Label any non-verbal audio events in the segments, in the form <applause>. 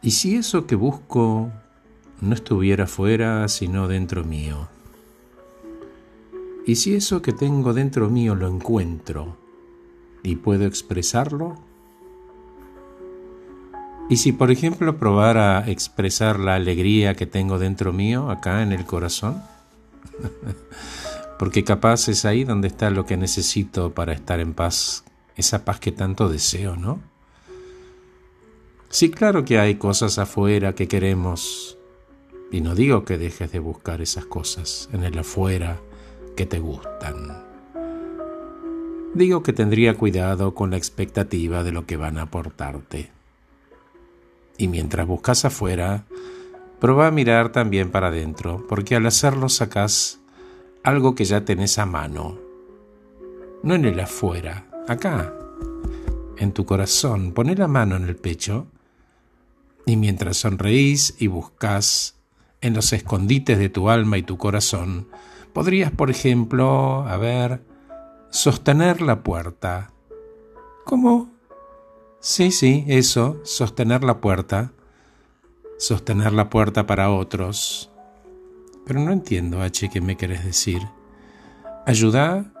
¿Y si eso que busco no estuviera fuera, sino dentro mío? ¿Y si eso que tengo dentro mío lo encuentro y puedo expresarlo? ¿Y si, por ejemplo, probara expresar la alegría que tengo dentro mío, acá en el corazón? <laughs> Porque capaz es ahí donde está lo que necesito para estar en paz, esa paz que tanto deseo, ¿no? Sí, claro que hay cosas afuera que queremos, y no digo que dejes de buscar esas cosas en el afuera que te gustan. Digo que tendría cuidado con la expectativa de lo que van a aportarte. Y mientras buscas afuera, prueba a mirar también para adentro, porque al hacerlo sacas algo que ya tenés a mano. No en el afuera, acá, en tu corazón. Poné la mano en el pecho y mientras sonreís y buscas en los escondites de tu alma y tu corazón, podrías, por ejemplo, a ver, sostener la puerta. ¿Cómo? Sí, sí, eso, sostener la puerta. Sostener la puerta para otros. Pero no entiendo, H, qué me querés decir. Ayuda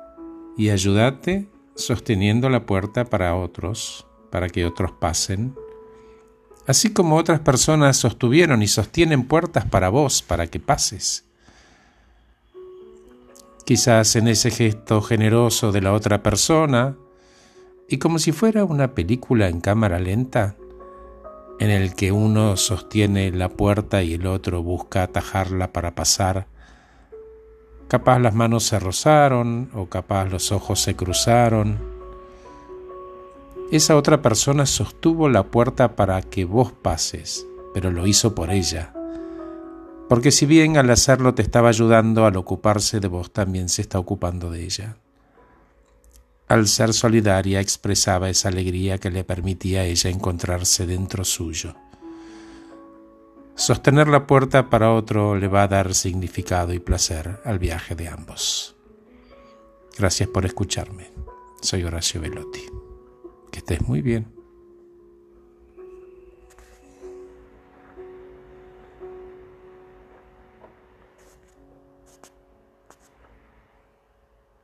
y ayudate sosteniendo la puerta para otros, para que otros pasen así como otras personas sostuvieron y sostienen puertas para vos, para que pases. Quizás en ese gesto generoso de la otra persona, y como si fuera una película en cámara lenta, en el que uno sostiene la puerta y el otro busca atajarla para pasar, capaz las manos se rozaron o capaz los ojos se cruzaron, esa otra persona sostuvo la puerta para que vos pases, pero lo hizo por ella. Porque si bien al hacerlo te estaba ayudando, al ocuparse de vos también se está ocupando de ella. Al ser solidaria expresaba esa alegría que le permitía a ella encontrarse dentro suyo. Sostener la puerta para otro le va a dar significado y placer al viaje de ambos. Gracias por escucharme. Soy Horacio Velotti. Estés muy bien.